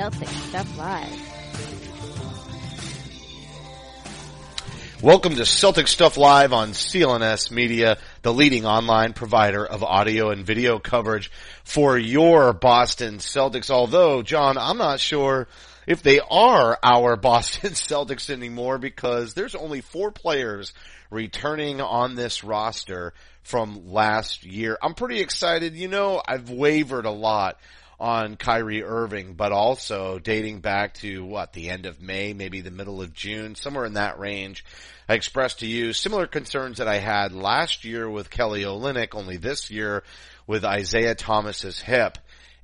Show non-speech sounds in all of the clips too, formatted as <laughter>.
Celtic Stuff Live. Welcome to Celtic Stuff Live on CLNS Media, the leading online provider of audio and video coverage for your Boston Celtics. Although, Jon, I'm not sure if they are our <laughs> Boston Celtics anymore because there's only four players returning on this roster from last year. I'm pretty excited. You know, I've wavered a lot on Kyrie Irving, but also dating back to what, the end of May, maybe the middle of June, somewhere in that range. I expressed to you similar concerns that I had last year with Kelly Olynyk, only this year with Isaiah Thomas's hip.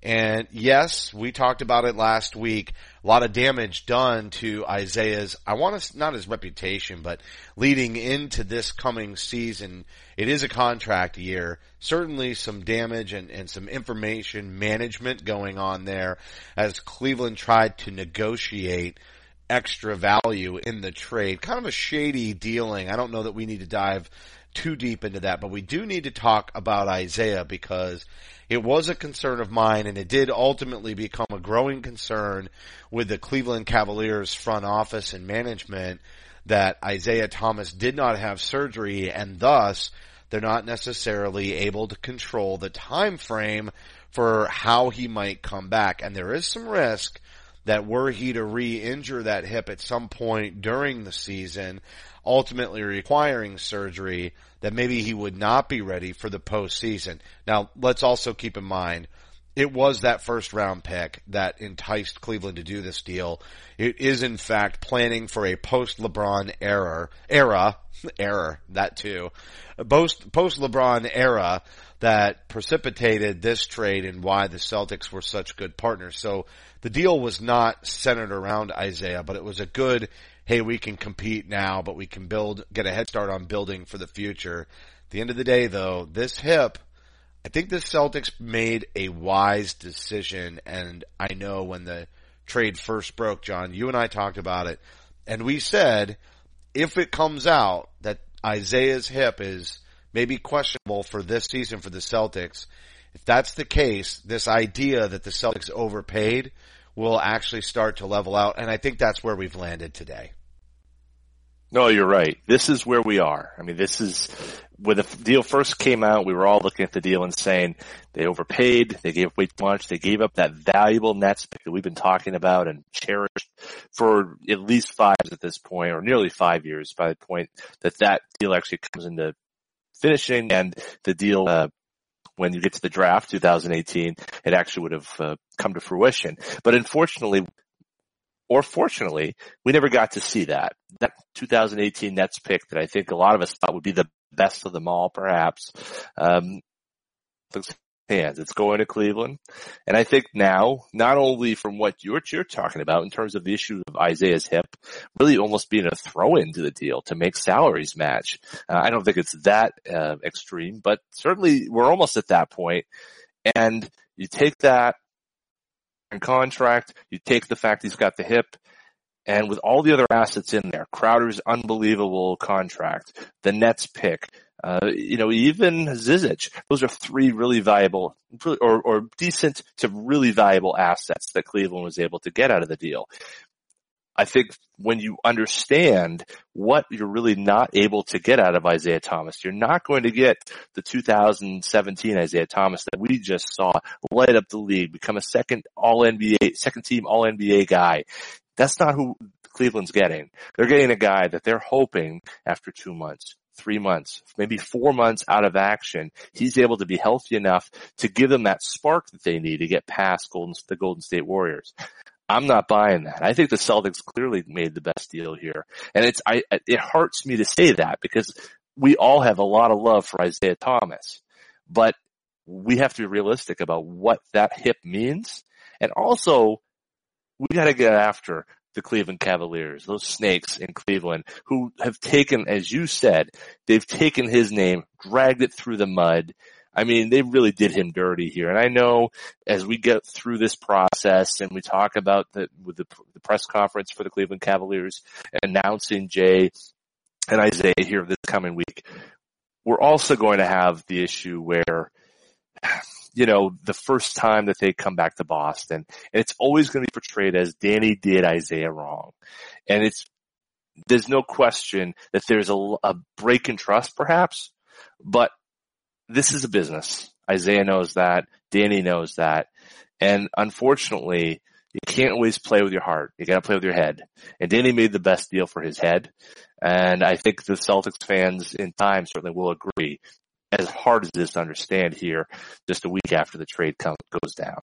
And yes, we talked about it last week. A lot of damage done to Isaiah's, I want to, not his reputation, but leading into this coming season. It is a contract year. Certainly some damage and, and some information management going on there as Cleveland tried to negotiate extra value in the trade. Kind of a shady dealing. I don't know that we need to dive too deep into that, but we do need to talk about Isaiah because it was a concern of mine and it did ultimately become a growing concern with the Cleveland Cavaliers front office and management that Isaiah Thomas did not have surgery and thus they're not necessarily able to control the time frame for how he might come back. And there is some risk that were he to re-injure that hip at some point during the season, ultimately requiring surgery, that maybe he would not be ready for the postseason. Now, let's also keep in mind, it was that first round pick that enticed Cleveland to do this deal. It is in fact planning for a post LeBron era, era, <laughs> error, that too, post, post LeBron era that precipitated this trade and why the Celtics were such good partners. So the deal was not centered around Isaiah, but it was a good, hey, we can compete now, but we can build, get a head start on building for the future. At the end of the day though, this hip, I think the Celtics made a wise decision and I know when the trade first broke, Jon, you and I talked about it and we said if it comes out that Isaiah's hip is maybe questionable for this season for the Celtics, if that's the case, this idea that the Celtics overpaid will actually start to level out. And I think that's where we've landed today. No, you're right. This is where we are. I mean, this is when the deal first came out, we were all looking at the deal and saying they overpaid, they gave way too much, they gave up that valuable Nets pick that we've been talking about and cherished for at least five at this point, or nearly five years by the point that that deal actually comes into finishing and the deal uh, when you get to the draft 2018, it actually would have uh, come to fruition. But unfortunately, or fortunately, we never got to see that. That 2018 Nets pick that I think a lot of us thought would be the best of them all, perhaps, um, hands. It's going to Cleveland. And I think now, not only from what you're, you're talking about in terms of the issue of Isaiah's hip, really almost being a throw into the deal to make salaries match. Uh, I don't think it's that uh, extreme, but certainly we're almost at that point. And you take that contract, you take the fact he's got the hip, and with all the other assets in there, Crowder's unbelievable contract, the Nets pick, uh, you know, even Zizic, those are three really valuable or, or decent to really valuable assets that Cleveland was able to get out of the deal. I think when you understand what you're really not able to get out of Isaiah Thomas, you're not going to get the 2017 Isaiah Thomas that we just saw light up the league, become a second all NBA, second team all NBA guy. That's not who Cleveland's getting. They're getting a guy that they're hoping after two months, three months, maybe four months out of action, he's able to be healthy enough to give them that spark that they need to get past Golden, the Golden State Warriors. I'm not buying that. I think the Celtics clearly made the best deal here. And it's, I, it hurts me to say that because we all have a lot of love for Isaiah Thomas, but we have to be realistic about what that hip means. And also we got to get after the Cleveland Cavaliers, those snakes in Cleveland who have taken, as you said, they've taken his name, dragged it through the mud. I mean, they really did him dirty here. And I know as we get through this process and we talk about the, with the, the press conference for the Cleveland Cavaliers announcing Jae and Isaiah here this coming week, we're also going to have the issue where you know, the first time that they come back to Boston. And it's always going to be portrayed as Danny did Isaiah wrong. And it's, there's no question that there's a, a break in trust perhaps, but this is a business. Isaiah knows that. Danny knows that. And unfortunately, you can't always play with your heart. You gotta play with your head. And Danny made the best deal for his head. And I think the Celtics fans in time certainly will agree as hard as it is to understand here just a week after the trade comes, goes down.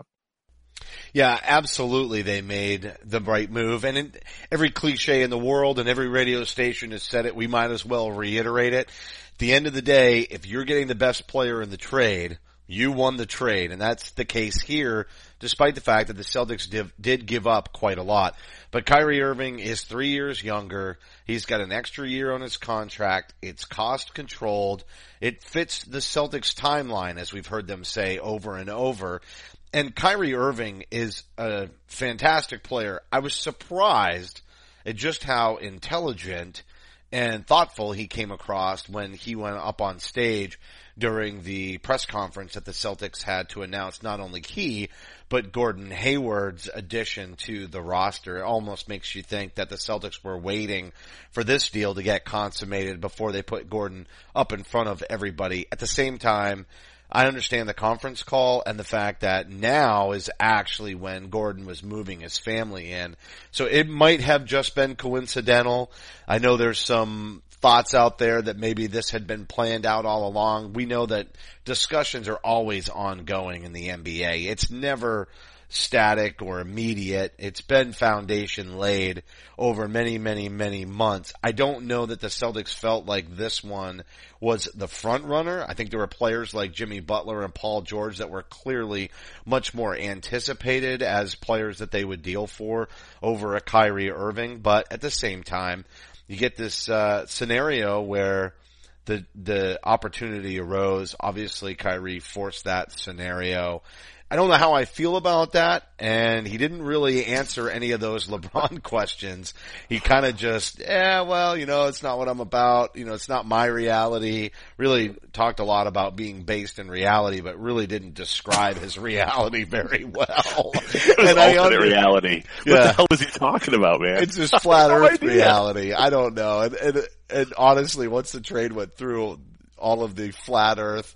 Yeah, absolutely. They made the right move. And in, every cliche in the world and every radio station has said it. We might as well reiterate it. At the end of the day, if you're getting the best player in the trade, you won the trade. And that's the case here, despite the fact that the Celtics div, did give up quite a lot. But Kyrie Irving is three years younger. He's got an extra year on his contract. It's cost controlled. It fits the Celtics timeline, as we've heard them say over and over. And Kyrie Irving is a fantastic player. I was surprised at just how intelligent and thoughtful he came across when he went up on stage during the press conference that the Celtics had to announce not only he, but Gordon Hayward's addition to the roster. It almost makes you think that the Celtics were waiting for this deal to get consummated before they put Gordon up in front of everybody. At the same time, I understand the conference call and the fact that now is actually when Gordon was moving his family in. So it might have just been coincidental. I know there's some thoughts out there that maybe this had been planned out all along. We know that discussions are always ongoing in the NBA. It's never static or immediate. It's been foundation laid over many, many, many months. I don't know that the Celtics felt like this one was the front runner. I think there were players like Jimmy Butler and Paul George that were clearly much more anticipated as players that they would deal for over a Kyrie Irving. But at the same time, you get this uh, scenario where the the opportunity arose. Obviously, Kyrie forced that scenario, I don't know how I feel about that, and he didn't really answer any of those <laughs> LeBron questions. He kind of just, yeah, well, you know, it's not what I'm about. You know, it's not my reality. Really talked a lot about being based in reality, but really didn't describe his <laughs> reality very well. <laughs> and I under- reality. What yeah. the hell was he talking about, man? It's just flat no Earth idea. reality. I don't know. And, and, and honestly, once the trade went through, all of the flat Earth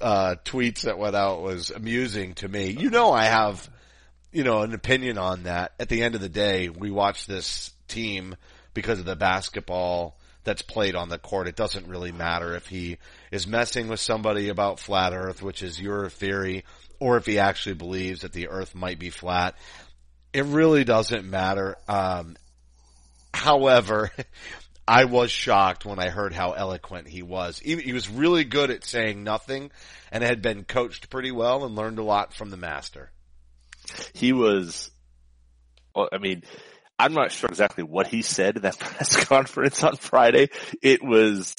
uh, tweets that went out was amusing to me. You know, I have, you know, an opinion on that. At the end of the day, we watch this team because of the basketball that's played on the court. It doesn't really matter if he is messing with somebody about flat earth, which is your theory, or if he actually believes that the earth might be flat. It really doesn't matter. Um, however, <laughs> I was shocked when I heard how eloquent he was. He, he, was really good at saying nothing and had been coached pretty well and learned a lot from the master. He was, well, I mean, I'm not sure exactly what he said in that <laughs> press conference on Friday. It was,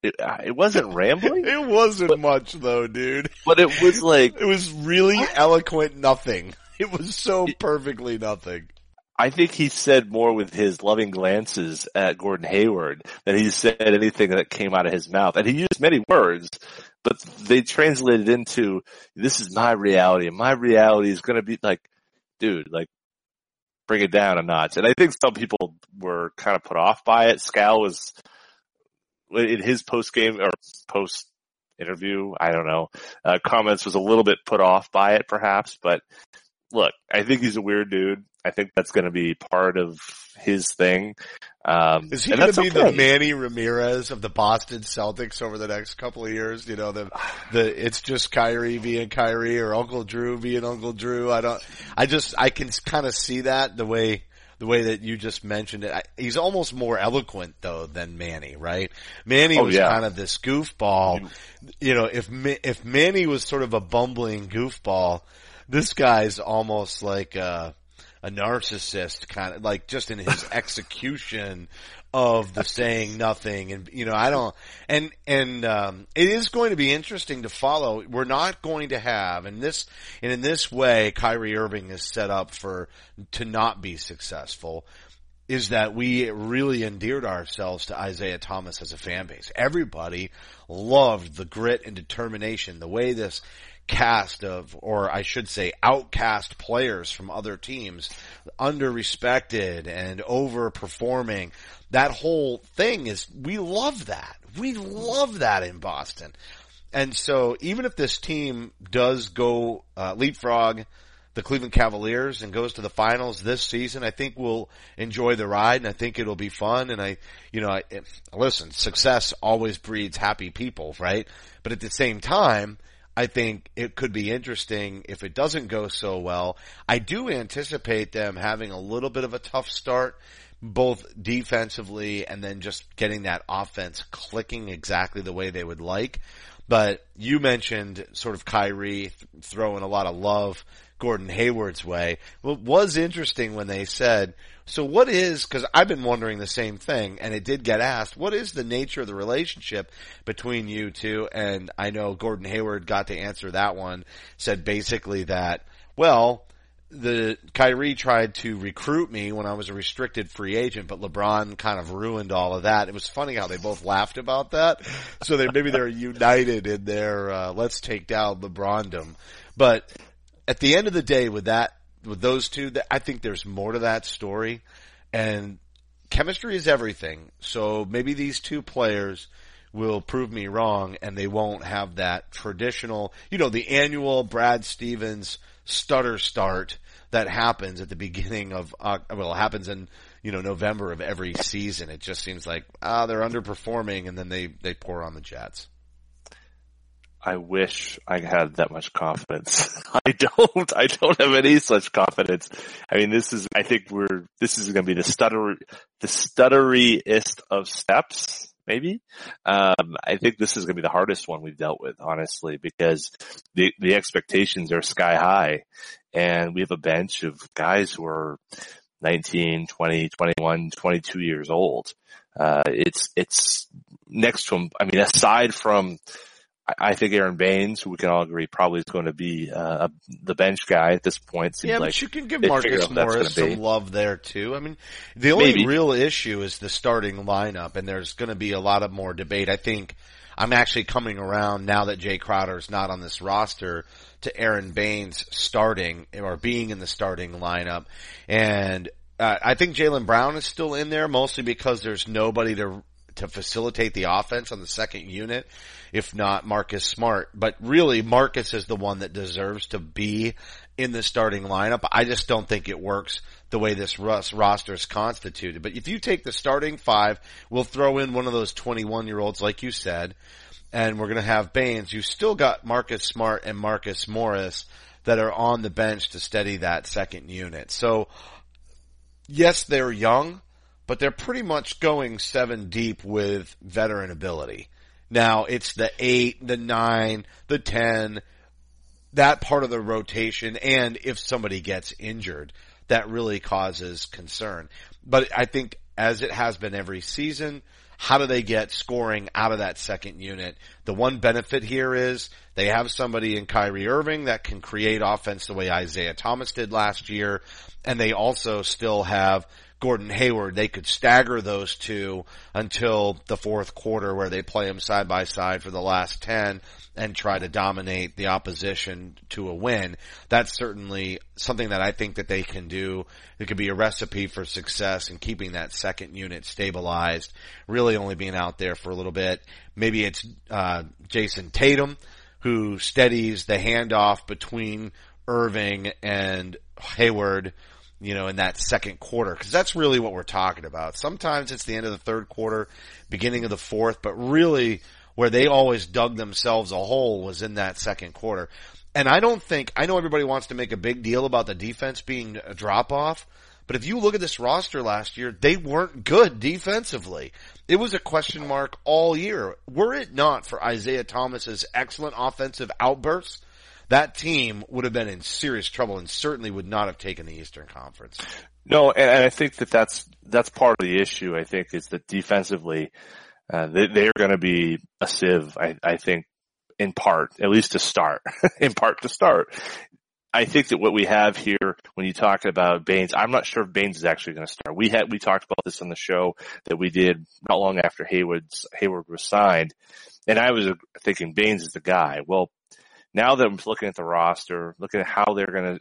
it, uh, it wasn't rambling. it wasn't but, much though, dude. But it was like, <laughs> it was really eloquent nothing. It was so perfectly nothing. I think he said more with his loving glances at Gordon Hayward than he said anything that came out of his mouth. And he used many words, but they translated into, this is my reality and my reality is going to be like, dude, like bring it down a notch. And I think some people were kind of put off by it. Scal was in his post game or post interview, I don't know, uh, comments was a little bit put off by it perhaps, but look, I think he's a weird dude. I think that's going to be part of his thing. Um, is he going to be the Manny Ramirez of the Boston Celtics over the next couple of years? You know, the the it's just Kyrie being Kyrie or Uncle Drew being Uncle Drew. I don't. I just I can kind of see that the way the way that you just mentioned it. He's almost more eloquent though than Manny, right? Manny oh, was yeah. kind of this goofball. You know, if if Manny was sort of a bumbling goofball, this guy's almost like a, a narcissist kind of like just in his <laughs> execution of the saying nothing and you know I don't and and um it is going to be interesting to follow we're not going to have and this and in this way Kyrie Irving is set up for to not be successful is that we really endeared ourselves to Isaiah Thomas as a fan base. Everybody loved the grit and determination, the way this cast of, or I should say outcast players from other teams, under-respected and overperforming. That whole thing is, we love that. We love that in Boston. And so even if this team does go, uh, leapfrog, the Cleveland Cavaliers and goes to the finals this season, I think we'll enjoy the ride and I think it'll be fun. And I, you know, I, listen, success always breeds happy people, right? But at the same time, I think it could be interesting if it doesn't go so well. I do anticipate them having a little bit of a tough start, both defensively and then just getting that offense clicking exactly the way they would like. But you mentioned sort of Kyrie th- throwing a lot of love Gordon Hayward's way. It was interesting when they said, so what is, cause I've been wondering the same thing and it did get asked, what is the nature of the relationship between you two? And I know Gordon Hayward got to answer that one, said basically that, well, the Kyrie tried to recruit me when I was a restricted free agent, but LeBron kind of ruined all of that. It was funny how they both laughed about that. So they maybe they're united in their uh, let's take down LeBrondom. But at the end of the day, with that, with those two, I think there's more to that story, and chemistry is everything. So maybe these two players will prove me wrong, and they won't have that traditional, you know, the annual Brad Stevens stutter start that happens at the beginning of, uh, well, happens in, you know, November of every season. It just seems like, ah, they're underperforming and then they, they pour on the Jets. I wish I had that much confidence. <laughs> I don't. I don't have any such confidence. I mean, this is. I think we're. This is going to be the stutter, the stutteriest of steps. Maybe. Um, I think this is going to be the hardest one we've dealt with, honestly, because the the expectations are sky high, and we have a bench of guys who are 19, 20, 21, 22 years old. Uh, it's it's next to them. I mean, aside from I think Aron Baynes, who we can all agree probably is going to be uh, the bench guy at this point. yeah, but like you can give Marcus Morris some love there too. I mean, the only Maybe. real issue is the starting lineup, and there's going to be a lot of more debate. I think I'm actually coming around now that Jae Crowder is not on this roster to Aron Baynes starting or being in the starting lineup, and uh, I think Jaylen Brown is still in there mostly because there's nobody to to facilitate the offense on the second unit, if not Marcus Smart. But really, Marcus is the one that deserves to be in the starting lineup. I just don't think it works the way this roster is constituted. But if you take the starting five, we'll throw in one of those 21 year olds, like you said, and we're going to have Baynes. You still got Marcus Smart and Marcus Morris that are on the bench to steady that second unit. So yes, they're young, but they're pretty much going seven deep with veteran ability. Now it's the eight, the nine, the ten, that part of the rotation, and if somebody gets injured, that really causes concern. But I think as it has been every season, how do they get scoring out of that second unit? The one benefit here is they have somebody in Kyrie Irving that can create offense the way Isaiah Thomas did last year, and they also still have Gordon Hayward, they could stagger those two until the fourth quarter where they play them side by side for the last 10 and try to dominate the opposition to a win. That's certainly something that I think that they can do. It could be a recipe for success in keeping that second unit stabilized, really only being out there for a little bit. Maybe it's, uh, Jayson Tatum who steadies the handoff between Irving and Hayward you know, in that second quarter, because that's really what we're talking about. Sometimes it's the end of the third quarter, beginning of the fourth, but really where they always dug themselves a hole was in that second quarter. And I don't think, I know everybody wants to make a big deal about the defense being a drop off, but if you look at this roster last year, they weren't good defensively. It was a question mark all year. Were it not for Isaiah Thomas's excellent offensive outbursts, that team would have been in serious trouble and certainly would not have taken the Eastern Conference. No, and, and I think that that's that's part of the issue. I think is that defensively, uh, they, they're going to be a sieve. I, I think in part, at least to start, <laughs> in part to start. I think that what we have here when you talk about Baynes, I'm not sure if Baynes is actually going to start. We had, we talked about this on the show that we did not long after Hayward's, Hayward was signed. And I was thinking Baynes is the guy. Well, now that I'm looking at the roster, looking at how they're going to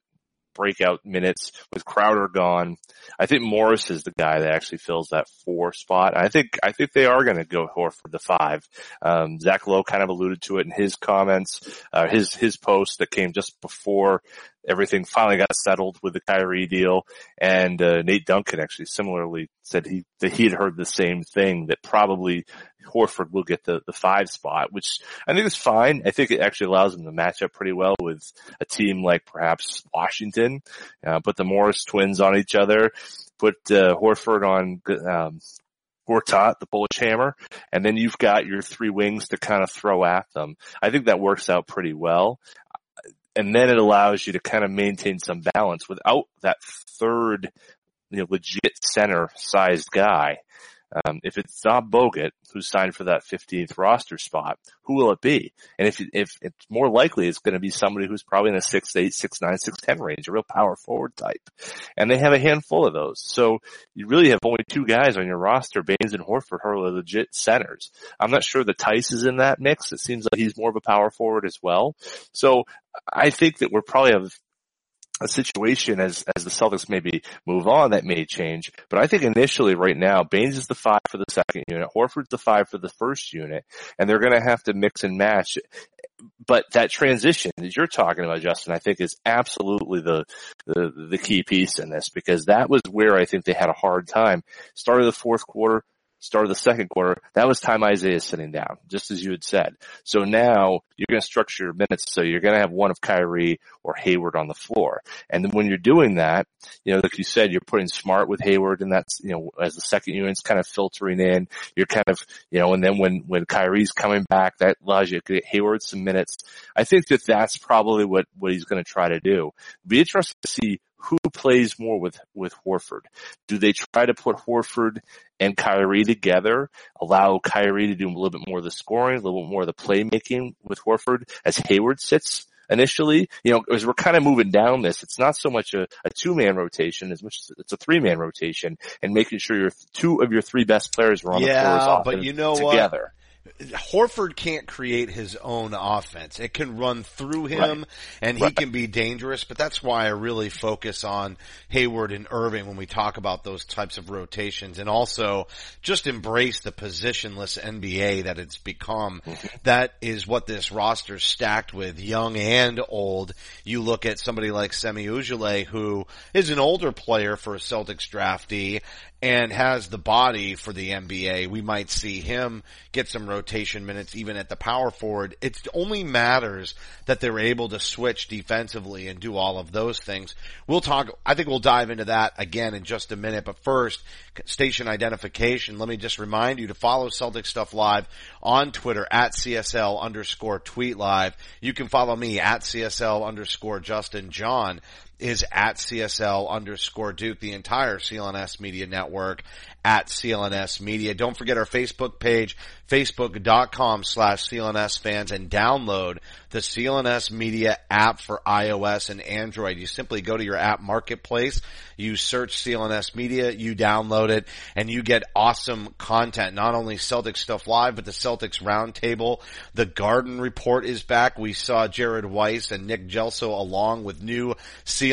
breakout minutes with Crowder gone. I think Morris is the guy that actually fills that four spot. I think I think they are going to go Horford the five. Um, Zach Lowe kind of alluded to it in his comments, uh, his his post that came just before everything finally got settled with the Kyrie deal. And uh, Nate Duncan actually similarly said he that he had heard the same thing that probably Horford will get the the five spot, which I think is fine. I think it actually allows him to match up pretty well with a team like perhaps Washington. Uh, put the Morris twins on each other. Put uh, Horford on um, Gortat, the Polish hammer, and then you've got your three wings to kind of throw at them. I think that works out pretty well and then it allows you to kind of maintain some balance without that third, you know, legit center sized guy. Um, if it's not Bogut who's signed for that 15th roster spot, who will it be? And if if it's more likely, it's going to be somebody who's probably in a six eight, six nine, six ten range, a real power forward type. And they have a handful of those. So you really have only two guys on your roster, Baynes and Horford, who are legit centers. I'm not sure that Theis is in that mix. It seems like he's more of a power forward as well. So I think that we're probably have a situation as as the Celtics maybe move on that may change. But I think initially right now, Baynes is the five for the second unit, Horford's the five for the first unit, and they're gonna have to mix and match. But that transition that you're talking about, Justin, I think is absolutely the, the the key piece in this because that was where I think they had a hard time. Started the fourth quarter, start of the second quarter, that was time Isaiah sitting down, just as you had said. So now you're going to structure your minutes so you're going to have one of Kyrie or Hayward on the floor. And then when you're doing that, you know, like you said, you're putting smart with Hayward and that's, you know, as the second unit's kind of filtering in, you're kind of, you know, and then when, when Kyrie's coming back, that allows you to get Hayward some minutes. I think that that's probably what, what he's going to try to do. Be interesting to see who plays more with, with Horford? Do they try to put Horford and Kyrie together, allow Kyrie to do a little bit more of the scoring, a little bit more of the playmaking with Horford as Hayward sits initially? You know, as we're kind of moving down this, it's not so much a, a two-man rotation as much as it's a three-man rotation and making sure your two of your three best players are on yeah, the floor but you know together. What? Horford can't create his own offense. It can run through him Right. and he Right. can be dangerous, but that's why I really focus on Hayward and Irving when we talk about those types of rotations and also just embrace the positionless NBA that it's become. Mm-hmm. That is what this roster's stacked with, young and old. You look at somebody like Semi Ojeleye who is an older player for a Celtics draftee and has the body for the NBA. We might see him get some rotation minutes even at the power forward. It only matters that they're able to switch defensively and do all of those things. We'll talk, I think we'll dive into that again in just a minute, but first, station identification. Let me just remind you to follow Celtic Stuff Live on Twitter at CSL underscore tweet live. You can follow me at CSL underscore Justin Jon is at CSL underscore Duke, the entire CLNS media network at CLNS media. Don't forget our Facebook page, facebook.com slash CLNS fans and download the CLNS media app for iOS and Android. You simply go to your app marketplace, you search CLNS media, you download it and you get awesome content. Not only Celtics stuff live, but the Celtics roundtable. The garden report is back. We saw Jared Weiss and Nick Gelso along with new CLNS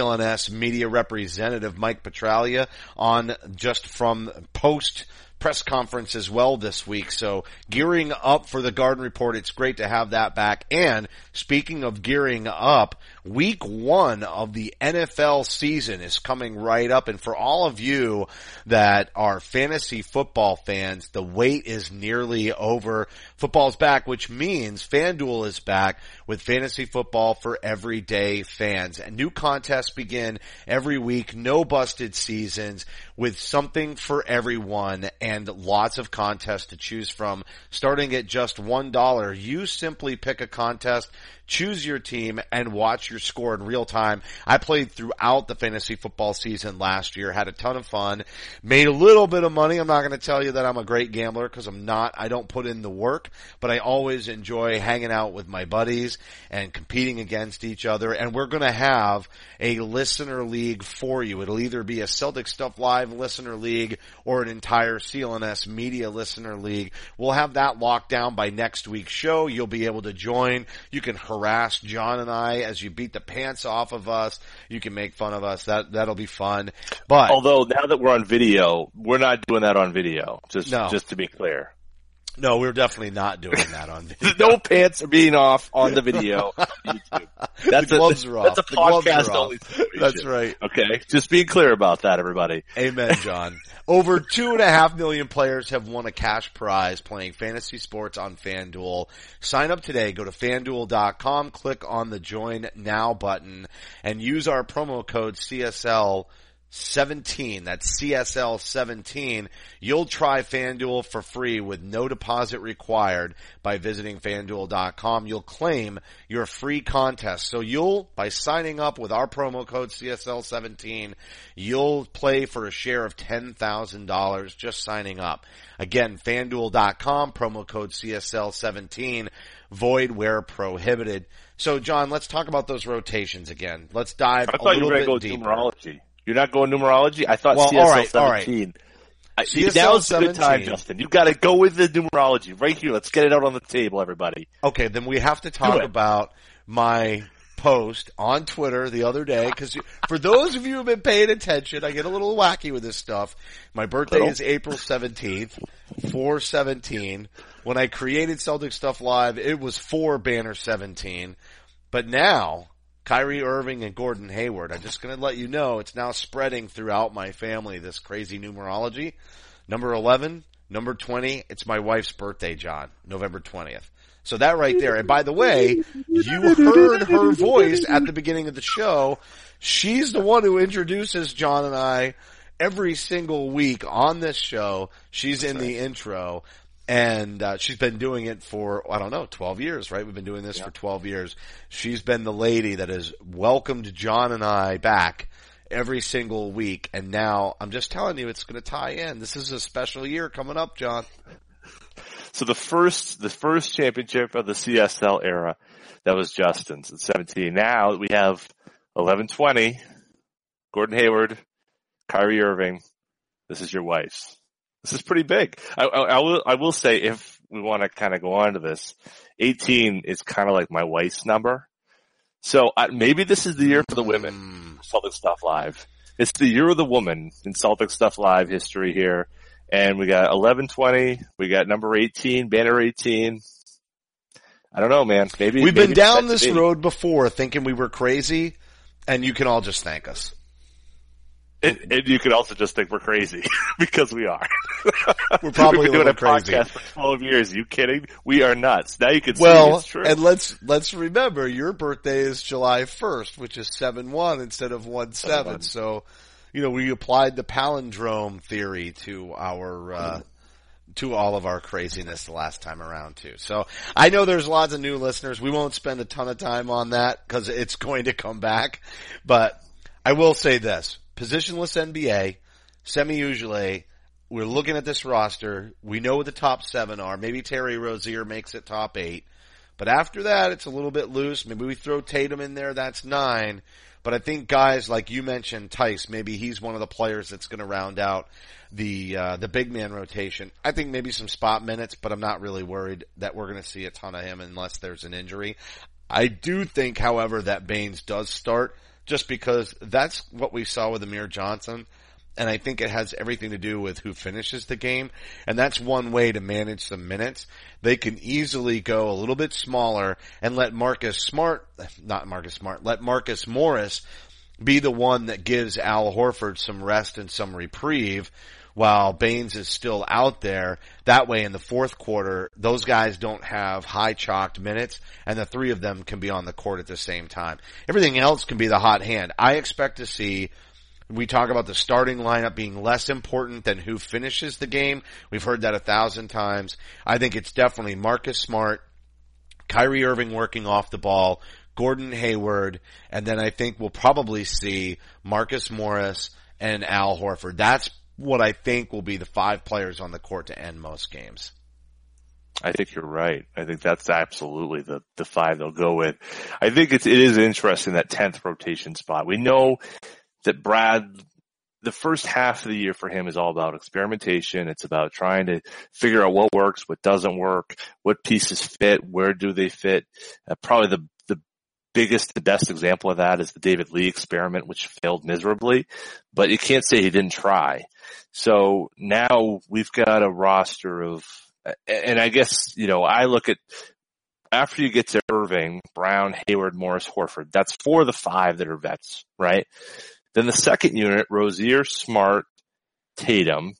media representative Mike Petraglia on just from post press conference as well this week. So gearing up for the Garden Report. It's great to have that back. And speaking of gearing up, week one of the NFL season is coming right up. And for all of you that are fantasy football fans, the wait is nearly over. Football's back, which means FanDuel is back with fantasy football for everyday fans. And new contests begin every week. No busted seasons with something for everyone and lots of contests to choose from starting at just $1. You simply pick a contest choose your team and watch your score in real time. I played throughout the fantasy football season last year, had a ton of fun, made a little bit of money. I'm not going to tell you that I'm a great gambler because I'm not. I don't put in the work, but I always enjoy hanging out with my buddies and competing against each other. And we're going to have a listener league for you. It'll either be a Celtic Stuff Live listener league or an entire CLNS media listener league. We'll have that locked down by next week's show. You'll be able to join. You can harass Jon and I as you beat the pants off of us. You can make fun of us. That that'll be fun. But although now that we're on video, we're not doing that on video. Just No. just to be clear. No, we're definitely not doing that on <laughs> video. no pants are being off on the video. on. <laughs> That's the gloves a, are off. That's a The podcast only situation. That's right. Okay, just being clear about that, everybody. Amen, Jon. Over two and a half million players have won a cash prize playing fantasy sports on FanDuel. Sign up today. Go to fanduel.com, click on the join now button and use our promo code CSL 17. That's CSL 17. You'll try FanDuel for free with no deposit required by visiting fanduel.com. You'll claim your free contest. So you'll, by signing up with our promo code CSL 17, you'll play for a share of $10,000 just signing up. Again, fanduel.com, promo code CSL 17, void where prohibited. So Jon, let's talk about those rotations again. Let's dive I a thought you were bit going to go deeper. numerology. You're not going numerology? I thought Well, CSL all right, all right. 17. I, CSL now's a good time, Justin. You gotta go with the numerology right here. Let's get it out on the table, everybody. Okay, then we have to talk about my post on Twitter the other day because for those of you who have been paying attention, I get a little wacky with this stuff. My birthday Little. is April 17th, 417. When I created Celtic Stuff Live, it was 4 Banner 17. But now, Kyrie Irving and Gordon Hayward, I'm just gonna let you know, it's now spreading throughout my family, this crazy numerology. Number 11, number 20, it's my wife's birthday, Jon, November 20th. So that right there. And by the way, you heard her voice at the beginning of the show. She's the one who introduces Jon and I every single week on this show. She's in the intro and uh, she's been doing it for I don't know 12 years, right? We've been doing this for 12 years. She's been the lady that has welcomed Jon and I back every single week and now I'm just telling you it's going to tie in. This is a special year coming up, Jon. So the first, the first championship of the CSL era, that was Justin's at 17. Now we have 11-20, Gordon Hayward, Kyrie Irving. This is your wife's. This is pretty big. I, I, I will, I will say if we want to kind of go on to this, 18 is kind of like my wife's number. So uh, maybe this is the year for the women. Mm. Celtic Stuff Live. It's the year of the woman in Celtic Stuff Live history here. And we got 1120, we got number 18, banner 18. I don't know, man. Maybe We've maybe been down this be. road before thinking we were crazy and you can all just thank us. And, and you could also just think we're crazy <laughs> because we are. <laughs> We're probably We've been doing a crazy. podcast for 12 years. you kidding? We are nuts. Now you can see Well, it's true. and let's, let's remember your birthday is July 1st, which is 7-1 instead of 1-7. So, you know, we applied the palindrome theory to our, uh, to all of our craziness the last time around too. So I know there's lots of new listeners. We won't spend a ton of time on that because it's going to come back. But I will say this: positionless NBA, Semi Ojeleye, we're looking at this roster. We know what the top seven are. Maybe Terry Rozier makes it top eight. But after that, it's a little bit loose. Maybe we throw Tatum in there. That's nine. But I think guys like you mentioned, Theis, maybe he's one of the players that's going to round out the uh, the big man rotation. I think maybe some spot minutes, but I'm not really worried that we're going to see a ton of him unless there's an injury. I do think, however, that Baynes does start just because that's what we saw with Amir Johnson. And I think it has everything to do with who finishes the game. And that's one way to manage the minutes. They can easily go a little bit smaller and let Marcus Smart, not Marcus Smart, let Marcus Morris be the one that gives Al Horford some rest and some reprieve while Baynes is still out there. That way in the fourth quarter, those guys don't have high chalked minutes and the three of them can be on the court at the same time. Everything else can be the hot hand. I expect to see We talk about the starting lineup being less important than who finishes the game. We've heard that a thousand times. I think it's definitely Marcus Smart, Kyrie Irving working off the ball, Gordon Hayward, and then I think we'll probably see Marcus Morris and Al Horford. That's what I think will be the five players on the court to end most games. I think you're right. I think that's absolutely the, the five they'll go with. I think it's, it is interesting that 10th rotation spot. We know that Brad, the first half of the year for him is all about experimentation. It's about trying to figure out what works, what doesn't work, what pieces fit, where do they fit. Uh, probably the, the biggest, the best example of that is the David Lee experiment, which failed miserably, but you can't say he didn't try. So now we've got a roster of and I guess, you know, I look at after you get to Irving, Brown, Hayward, Morris, Horford, that's four of the five that are vets, right? Then the second unit, Rozier, Smart, Tatum,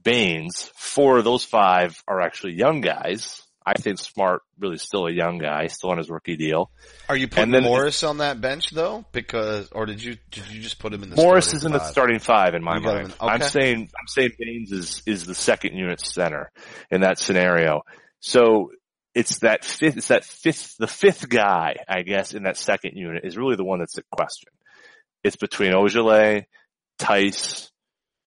Baynes, four of those five are actually young guys. I think Smart really still a young guy, still on his rookie deal. Are you putting then, Morris on that bench though? Because, or did you did you just put him in the Morris is in the starting five in my you mind. In, okay. I'm saying I'm saying Baynes is is the second unit center in that scenario. So it's that fifth, it's that fifth, the fifth guy, I guess, in that second unit is really the one that's at question. It's between Ojeleye, Theis,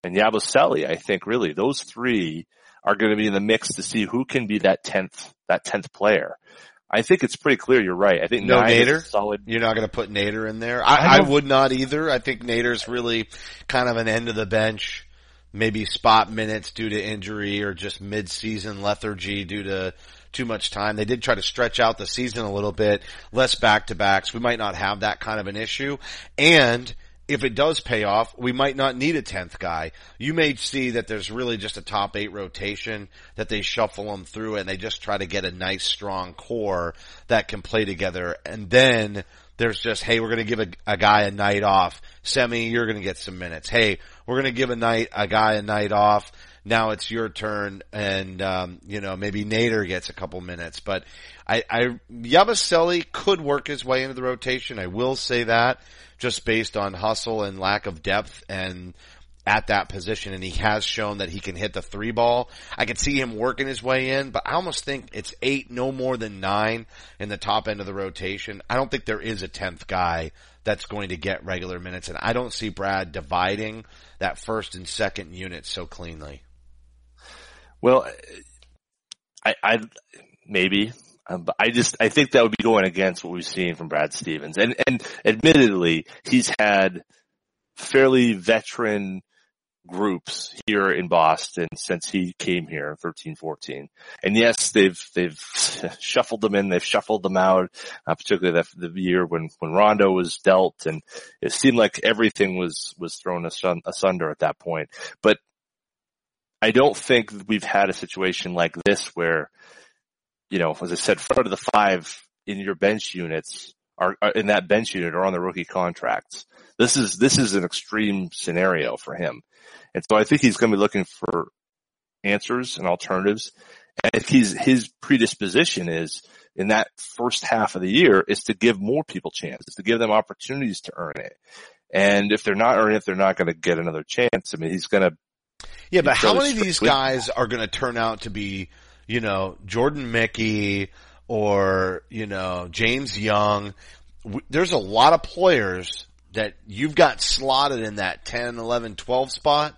and Yabusele, I think really. Those three are going to be in the mix to see who can be that tenth that tenth player. I think it's pretty clear. You're right. I think no Nader. Solid. You're not going to put Nader in there. I, I, I would not either. I think Nader's really kind of an end of the bench, maybe spot minutes due to injury or just mid-season lethargy due to too much time. They did try to stretch out the season a little bit, less back-to-backs. We might not have that kind of an issue. And if it does pay off, we might not need a tenth guy. You may see that there's really just a top eight rotation that they shuffle them through and they just try to get a nice strong core that can play together. And then there's just, hey, we're going to give a, a, guy a night off. Semi, you're going to get some minutes. Hey, we're going to give a night, a guy a night off. Now it's your turn and, um, you know, maybe Nader gets a couple minutes, but I, I, could work his way into the rotation. I will say that just based on hustle and lack of depth and at that position and he has shown that he can hit the three ball. I can see him working his way in, but I almost think it's eight, no more than nine in the top end of the rotation. I don't think there is a tenth guy that's going to get regular minutes and I don't see Brad dividing that first and second unit so cleanly. Well, I, I maybe um, but I just, I think that would be going against what we've seen from Brad Stevens. And, and admittedly, he's had fairly veteran groups here in Boston since he came here, 13, 14. And yes, they've, they've <laughs> shuffled them in, they've shuffled them out, uh, particularly the, the year when, when Rondo was dealt and it seemed like everything was, was thrown asunder at that point. But I don't think we've had a situation like this where you know, as I said, four of the five in your bench units are, are, in that bench unit are on the rookie contracts. This is, this is an extreme scenario for him. And so I think he's going to be looking for answers and alternatives. And if he's, his predisposition is in that first half of the year is to give more people chances, to give them opportunities to earn it. And if they're not earning it, they're not going to get another chance. I mean, he's going to. Yeah, but how many of these guys are going to turn out to be you know, Jordan Mickey or, you know, James Young. There's a lot of players that you've got slotted in that 10, 11, 12 spot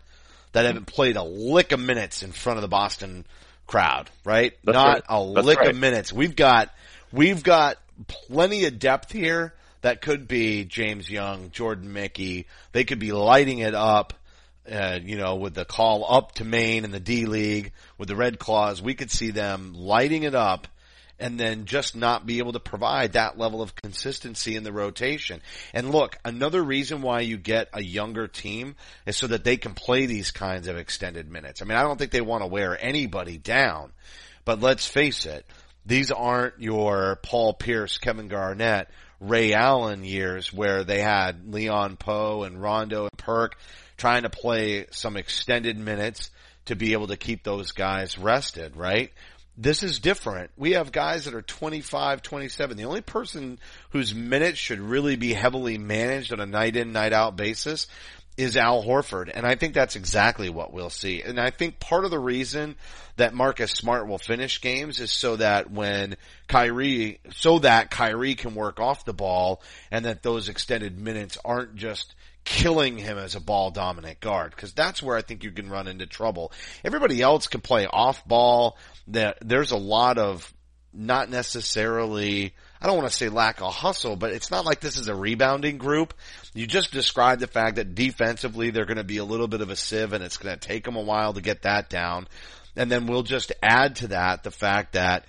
that haven't played a lick of minutes in front of the Boston crowd, right? That's Not right. a That's lick right. of minutes. We've got, we've got plenty of depth here that could be James Young, Jordan Mickey. They could be lighting it up uh, you know, with the call up to Maine and the D League with the Red Claws, we could see them lighting it up and then just not be able to provide that level of consistency in the rotation. And look, another reason why you get a younger team is so that they can play these kinds of extended minutes. I mean, I don't think they want to wear anybody down, but let's face it, these aren't your Paul Pierce, Kevin Garnett, Ray Allen years where they had Leon Powe and Rondo and Perk trying to play some extended minutes to be able to keep those guys rested, right? this is different. We have guys that are 25, 27. The only person whose minutes should really be heavily managed on a night in, night out basis is Al Horford. And I think that's exactly what we'll see. And I think part of the reason that Marcus Smart will finish games is so that when Kyrie, so that Kyrie can work off the ball and that those extended minutes aren't just killing him as a ball dominant guard because that's where I think you can run into trouble. Everybody else can play off ball. There's a lot of not necessarily I don't want to say lack of hustle, but it's not like this is a rebounding group. You just described the fact that defensively they're going to be a little bit of a sieve and it's going to take them a while to get that down. And then we'll just add to that the fact that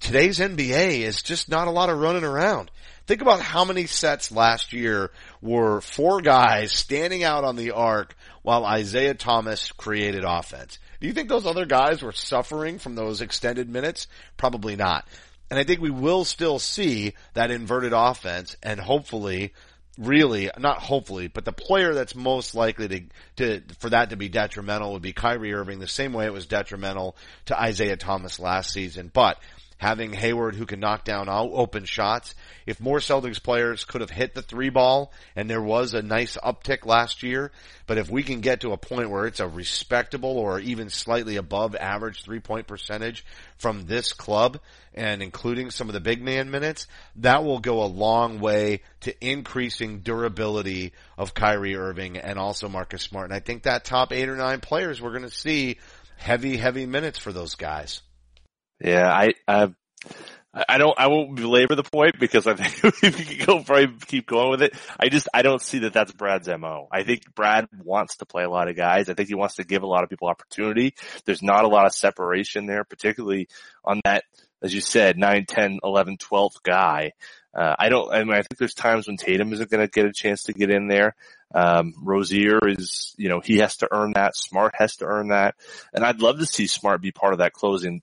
today's NBA is just not a lot of running around. Think about how many sets last year were four guys standing out on the arc while Isaiah Thomas created offense. Do you think those other guys were suffering from those extended minutes? Probably not. And I think we will still see that inverted offense and hopefully really, not hopefully, but the player that's most likely to, to, for that to be detrimental would be Kyrie Irving the same way it was detrimental to Isaiah Thomas last season. But having Hayward who can knock down open shots. If more Celtics players could have hit the three ball, and there was a nice uptick last year, but if we can get to a point where it's a respectable or even slightly above average three point percentage from this club, and including some of the big man minutes, that will go a long way to increasing durability of Kyrie Irving and also Marcus Smart. And I think that top eight or nine players we're going to see heavy, heavy minutes for those guys. Yeah, I, I, I don't, I won't belabor the point because I <laughs> think we can go probably keep going with it. I just, I don't see that that's Brad's MO. I think Brad wants to play a lot of guys. I think he wants to give a lot of people opportunity. There's not a lot of separation there, particularly on that, as you said, 9, 10, 11, 12th guy. Uh, I don't, I mean, I think there's times when Tatum isn't going to get a chance to get in there. Um, Rozier is, you know, he has to earn that. Smart has to earn that. And I'd love to see Smart be part of that closing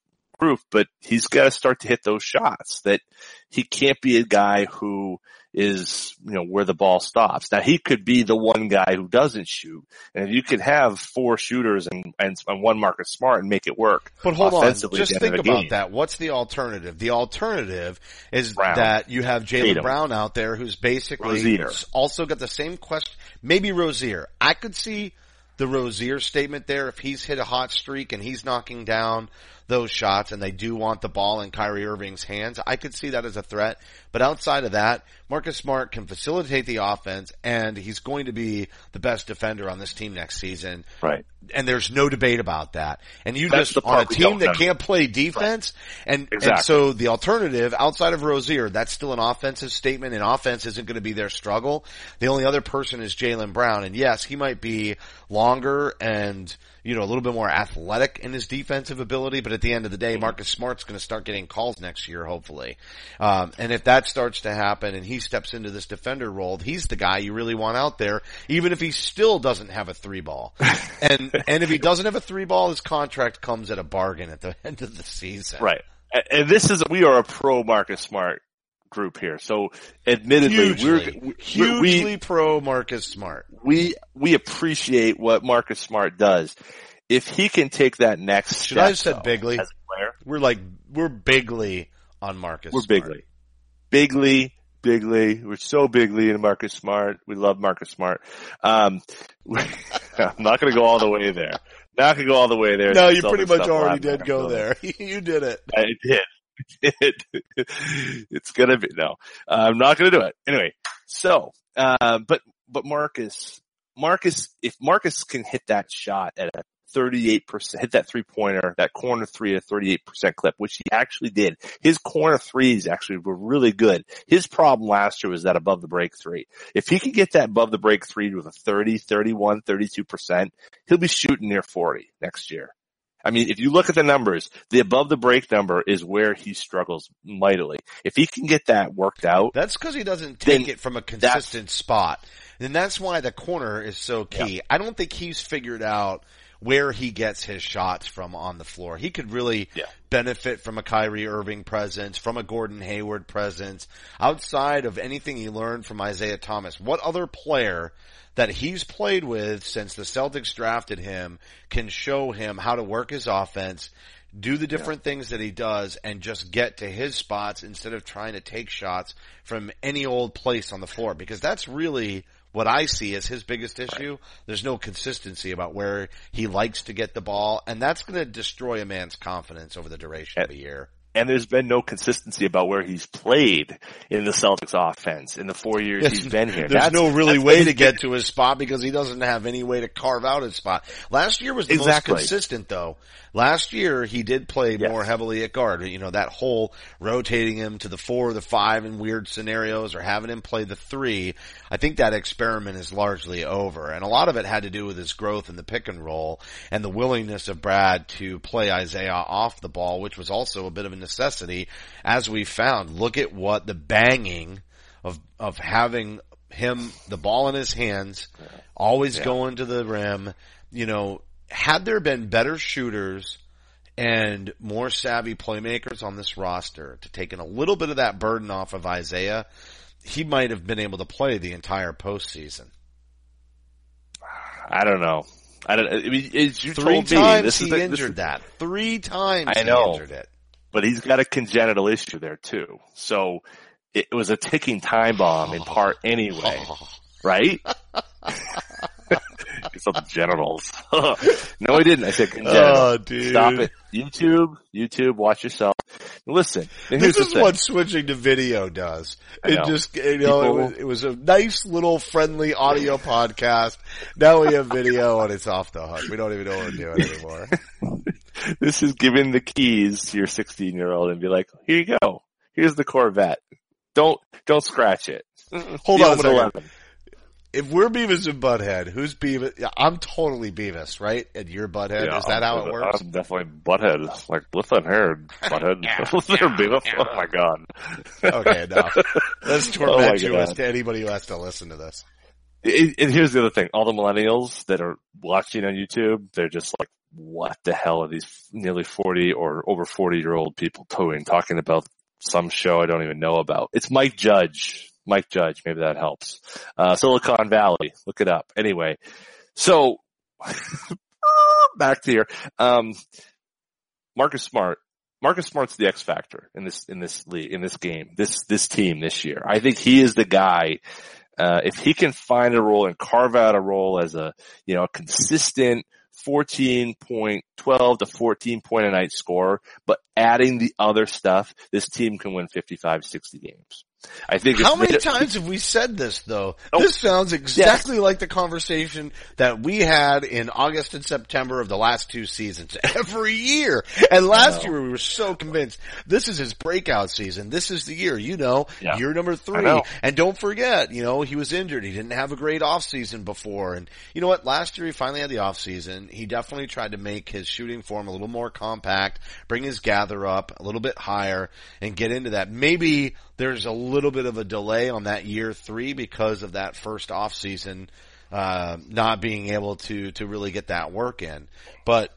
but he's got to start to hit those shots that he can't be a guy who is, you know, where the ball stops. Now he could be the one guy who doesn't shoot. And if you could have four shooters and, and, and one Marcus Smart and make it work. But hold on, just think about game. that. What's the alternative? The alternative is Brown. that you have Jaylen Brown out there who's basically Rozier. also got the same question. Maybe Rozier. I could see the Rozier statement there if he's hit a hot streak and he's knocking down those shots and they do want the ball in Kyrie Irving's hands, I could see that as a threat. But outside of that, Marcus Smart can facilitate the offense and he's going to be the best defender on this team next season. Right. And there's no debate about that. And you That's just, on a team that know. can't play defense right. and, exactly. and so the alternative outside of Rozier, that's still an offensive statement and offense isn't going to be their struggle. The only other person is Jaylen Brown and yes, he might be longer and you know, a little bit more athletic in his defensive ability, but at the end of the day, Marcus Smart's going to start getting calls next year, hopefully. Um, and if that starts to happen and he steps into this defender role, he's the guy you really want out there, even if he still doesn't have a three ball. <laughs> and, and if he doesn't have a three ball, his contract comes at a bargain at the <laughs> end of the season. Right. And this is, we are a pro Marcus Smart group here. So admittedly, hugely, we're hugely we, pro Marcus Smart. We, we appreciate what Marcus Smart does. If he can take that next Should I have said though, bigly? As a player, we're like, we're Bigley on Marcus We're Smart. bigly. Bigly, bigly. We're so Bigley in Marcus Smart. We love Marcus Smart. Um, <laughs> I'm not going to go all the way there. Not going to go all the way there. No, you pretty much already did go there. <laughs> you did it. I did. <laughs> it. it's gonna be no. I'm not gonna do it anyway. So, uh, but but Marcus, Marcus, if Marcus can hit that shot at a 38%, hit that three pointer, that corner three at 38% clip, which he actually did. His corner threes actually were really good. His problem last year was that above the break three. If he could get that above the break three with a 30, 31, 32%, he'll be shooting near 40 next year. I mean, if you look at the numbers, the above the break number is where he struggles mightily. If he can get that worked out. That's because he doesn't take it from a consistent spot. And that's why the corner is so key. Yeah. I don't think he's figured out where he gets his shots from on the floor. He could really yeah. benefit from a Kyrie Irving presence, from a Gordon Hayward presence, outside of anything he learned from Isaiah Thomas. What other player that he's played with since the Celtics drafted him can show him how to work his offense do the different things that he does and just get to his spots instead of trying to take shots from any old place on the floor because that's really what I see as his biggest issue. Right. There's no consistency about where he likes to get the ball and that's going to destroy a man's confidence over the duration of a year and there's been no consistency about where he's played in the Celtics offense in the four years he's been here. There's that's, no really way to get to his spot because he doesn't have any way to carve out his spot. Last year was the exactly. most consistent though. Last year he did play yes. more heavily at guard. You know, that whole rotating him to the four or the five in weird scenarios or having him play the three. I think that experiment is largely over. And a lot of it had to do with his growth in the pick and roll and the willingness of Brad to play Isaiah off the ball, which was also a bit of an necessity, as we found. Look at what the banging of of having him the ball in his hands, always yeah. going to the rim. You know, had there been better shooters and more savvy playmakers on this roster to taking a little bit of that burden off of Isaiah, he might have been able to play the entire postseason. I don't know. I don't. I mean, you Three told times me this he is the, injured this, that. Three times I know. he injured it but he's got a congenital issue there too. So it was a ticking time bomb in part anyway, <laughs> right? <laughs> it's on the genitals. <laughs> no, I didn't. I said congenital. Oh, dude. Stop it. YouTube, YouTube, watch yourself. Listen, this is what switching to video does. It just, you know, People, it, was, it was a nice little friendly audio podcast. Now we have video and it's off the hook. We don't even know what we're doing anymore. This is giving the keys to your 16 year old and be like, here you go. Here's the Corvette. Don't, don't scratch it. Hold on a second. 11. If we're Beavis and Butthead, who's Beavis? Yeah, I'm totally Beavis, right? And you're Butthead. Yeah, is that how it works? I'm definitely Butthead. Like, listen here, Butthead. <laughs> yeah, <laughs> listen here, Beavis. Yeah. Oh my god. okay, now <laughs> let's oh torment oh you as to anybody who has to listen to this. and here's the other thing. All the millennials that are watching on YouTube, they're just like, what the hell are these nearly 40 or over 40 year old people doing talking about some show I don't even know about? It's Mike Judge. Mike Judge. Maybe that helps. Uh, Silicon Valley. Look it up. Anyway. So <laughs> back to here. Um, Marcus Smart. Marcus Smart's the X factor in this, in this league, in this game, this, this team this year. I think he is the guy uh, if he can find a role and carve out a role as a, you know, a consistent 14 point, 12 to 14 point a night score, but adding the other stuff, this team can win 55, 60 games. I think. How many times have we said this though? Oh, this sounds exactly yes. like the conversation that we had in August and September of the last two seasons. <laughs> Every year, and last year we were so convinced this is his breakout season. This is the year. You know, yeah. year number three. And don't forget, you know, he was injured. He didn't have a great off season before. And you know what? Last year he finally had the off season. He definitely tried to make his shooting form a little more compact, bring his gather up a little bit higher, and get into that. Maybe there's a little bit of a delay on that year three because of that first off season, uh, not being able to, to really get that work in. But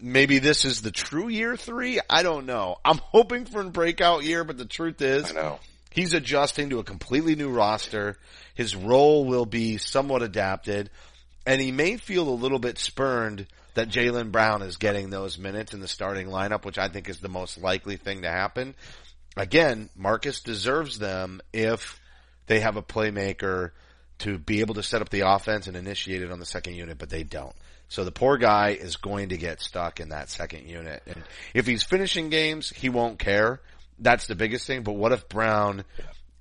maybe this is the true year three. I don't know. I'm <laughs> hoping for a breakout year, but the truth is, he's adjusting to a completely new roster. His role will be somewhat adapted and he may feel a little bit spurned that Jaylen Brown is getting those minutes in the starting lineup, which I think is the most likely thing to happen again, Marcus deserves them if they have a playmaker to be able to set up the offense and initiate it on the second unit, but they don't. So the poor guy is going to get stuck in that second unit. And if he's finishing games, he won't care. That's the biggest thing. But what if Brown,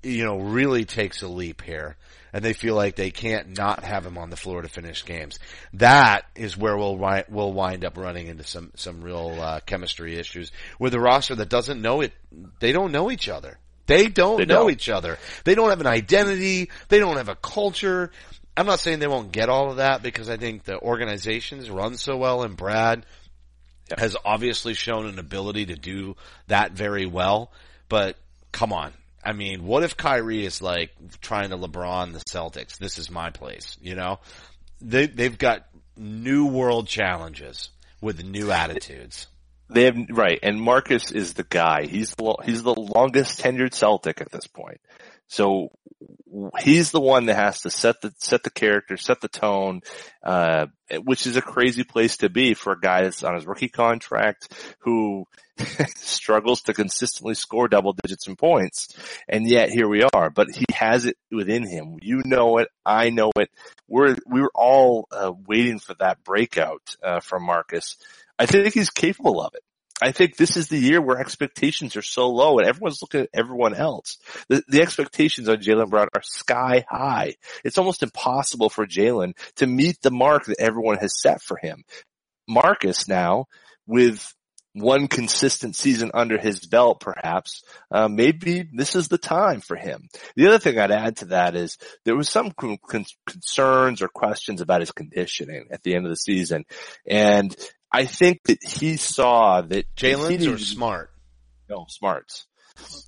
you know, really takes a leap here? And they feel like they can't not have him on the floor to finish games. That is where we'll we'll wind up running into some some real uh, chemistry issues with a roster that doesn't know it. They don't know each other. They don't they know don't. each other. They don't have an identity. They don't have a culture. I'm not saying they won't get all of that because I think the organizations run so well and Brad has obviously shown an ability to do that very well. But come on, I mean, what if Kyrie is like trying to LeBron the Celtics? This is my place, you know? They, they've got new world challenges with new attitudes. They have, right. And Marcus is the guy. He's the, he's the longest tenured Celtic at this point. So he's the one that has to set the set the character, set the tone, uh, which is a crazy place to be for a guy that's on his rookie contract who <laughs> struggles to consistently score double digits in points. And yet here we are, but he has it within him. You know it. I know it. We're, we were all uh, waiting for that breakout, uh, from Marcus. I think he's capable of it. I think this is the year where expectations are so low and everyone's looking at everyone else. The, the expectations on Jaylen Brown are sky high. It's almost impossible for Jaylen to meet the mark that everyone has set for him. Marcus now with one consistent season under his belt, perhaps, uh, maybe this is the time for him. The other thing I'd add to that is there was some con- concerns or questions about his conditioning at the end of the season. And I think that he saw that Jaylen's or Smart? No, Smarts.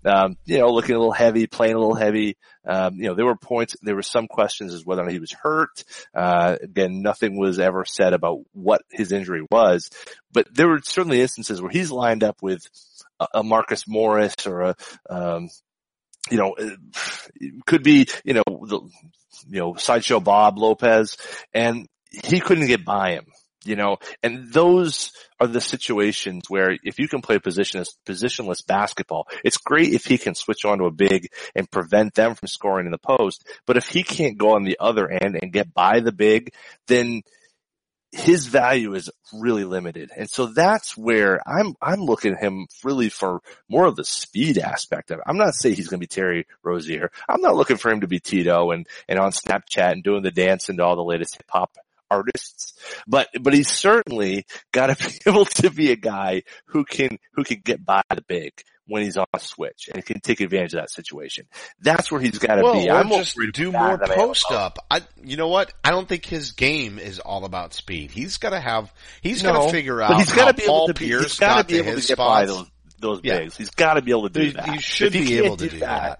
Um, you know, looking a little heavy, playing a little heavy. Um, you know, there were points, there were some questions as whether or not he was hurt. Uh, again, nothing was ever said about what his injury was, but there were certainly instances where he's lined up with a, a Marcus Morris or a, um, you know, could be, you know, the, you know, sideshow Bob Lopez and he couldn't get by him you know, and those are the situations where if you can play positionless, positionless basketball, it's great if he can switch onto a big and prevent them from scoring in the post. But if he can't go on the other end and get by the big, then his value is really limited. And so that's where I'm, I'm looking at him really for more of the speed aspect of it. I'm not saying he's going to be Terry Rozier. I'm not looking for him to be Tito and, and on Snapchat and doing the dance and all the latest hip hop artists, but, but he's certainly got to <laughs> be able to be a guy who can, who can get by the big when he's on a switch and can take advantage of that situation. That's where he's got to well, be. I'm just do more post up. I, you know what? I don't think his game is all about speed. He's got to have, he's no, got to figure out he's got to be Paul able to be, Pierce he's got to be able to get spots. by those, those yeah. bigs. He's got to be able to do that. He should if be able to do, do that, that.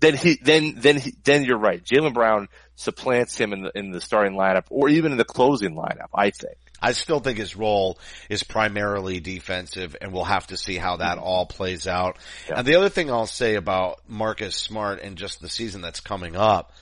Then he, then, then he, then you're right. Jaylen Brown supplants him in the, in the starting lineup or even in the closing lineup, I think. I still think his role is primarily defensive and we'll have to see how that mm-hmm. all plays out. Yeah. And the other thing I'll say about Marcus Smart and just the season that's coming up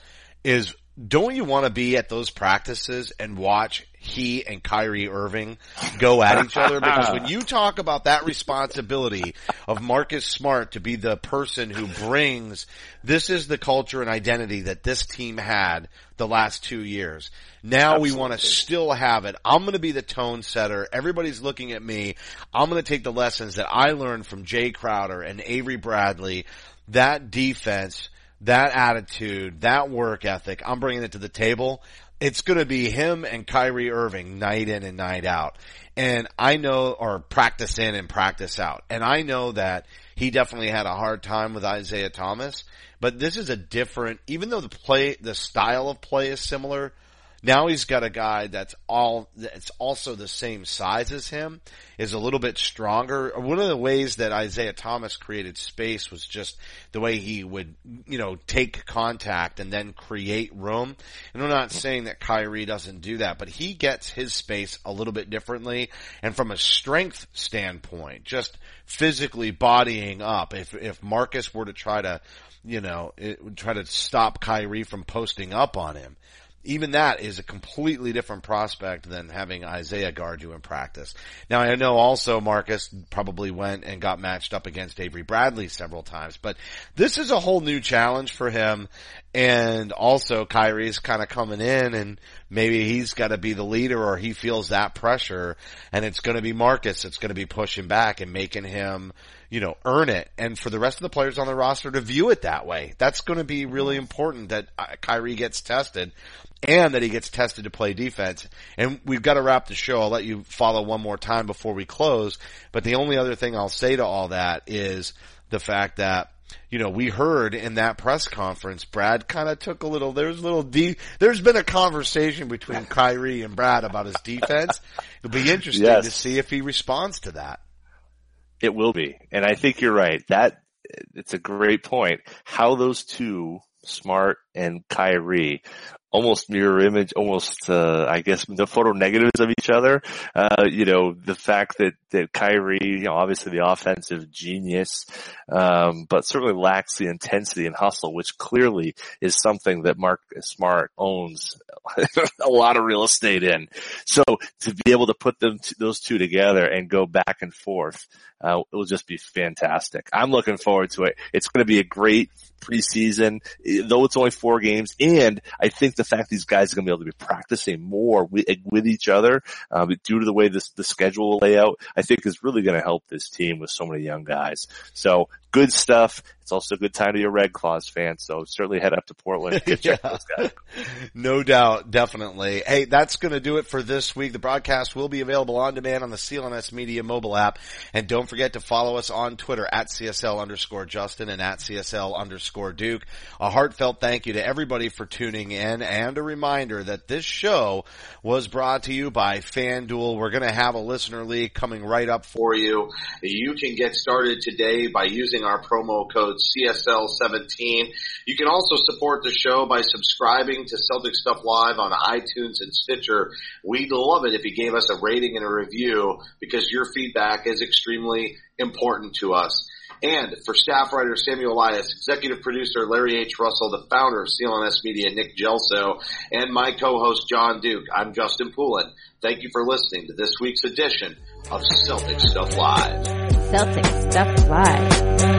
is don't you want to be at those practices and watch he and Kyrie Irving go at each other? <laughs> Because when you talk about that responsibility of Marcus Smart to be the person who brings, this is the culture and identity that this team had the last two years. Now Absolutely. we want to still have it. I'm going to be the tone setter. Everybody's looking at me. I'm going to take the lessons that I learned from Jae Crowder and Avery Bradley, that defense, that attitude, that work ethic, I'm bringing it to the table. It's going to be him and Kyrie Irving night in and night out. And I know, or practice in and practice out. And I know that he definitely had a hard time with Isaiah Thomas, but this is a different, even though the play, the style of play is similar, now he's got a guy that's all, that's also the same size as him, is a little bit stronger. One of the ways that Isaiah Thomas created space was just the way he would, you know, take contact and then create room. And I'm not saying that Kyrie doesn't do that, but he gets his space a little bit differently. And from a strength standpoint, just physically bodying up, if, if Marcus were to try to, you know, it, try to stop Kyrie from posting up on him, even that is a completely different prospect than having Isaiah guard you in practice. Now I know also Marcus probably went and got matched up against Avery Bradley several times, but this is a whole new challenge for him. And also Kyrie's kind of coming in and maybe he's got to be the leader or he feels that pressure and it's going to be Marcus that's going to be pushing back and making him, you know, earn it. And for the rest of the players on the roster to view it that way, that's going to be really important that uh, Kyrie gets tested and that he gets tested to play defense. And we've got to wrap the show. I'll let you follow one more time before we close. But the only other thing I'll say to all that is the fact that you know, we heard in that press conference, Brad kind of took a little, there's a little deep, there's been a conversation between <laughs> Kyrie and Brad about his defense. It'll be interesting yes. to see if he responds to that. It will be. And I think you're right. That, it's a great point. How those two, Smart and Kyrie almost mirror image, almost, uh, I guess the photo negatives of each other. Uh, you know, the fact that, that Kyrie, you know, obviously the offensive genius, um, but certainly lacks the intensity and hustle, which clearly is something that Mark Smart owns <laughs> a lot of real estate in. So to be able to put them, those two together and go back and forth, uh, it will just be fantastic. I'm looking forward to it. It's going to be a great preseason, though it's only four games. And I think the fact these guys are going to be able to be practicing more with, with each other, um, due to the way this, the schedule will lay out, I think is really going to help this team with so many young guys. So good stuff. It's also a good time to be a Red Claws fan, so certainly head up to Portland get <laughs> yeah. No doubt, definitely. Hey, that's going to do it for this week. The broadcast will be available on demand on the CLNS Media mobile app, and don't forget to follow us on Twitter at CSL underscore Justin and at CSL underscore Duke. A heartfelt thank you to everybody for tuning in, and a reminder that this show was brought to you by FanDuel. We're going to have a listener league coming right up for you. You can get started today by using our promo code CSL17. You can also support the show by subscribing to Celtic Stuff Live on iTunes and Stitcher. We'd love it if you gave us a rating and a review because your feedback is extremely important to us. And for staff writer Samuel Elias, executive producer Larry H. Russell, the founder of CLNS Media, Nick Gelso, and my co-host Jon Duke, I'm Justin Poulin. Thank you for listening to this week's edition of Celtic Stuff Live. Celtic Stuff Live.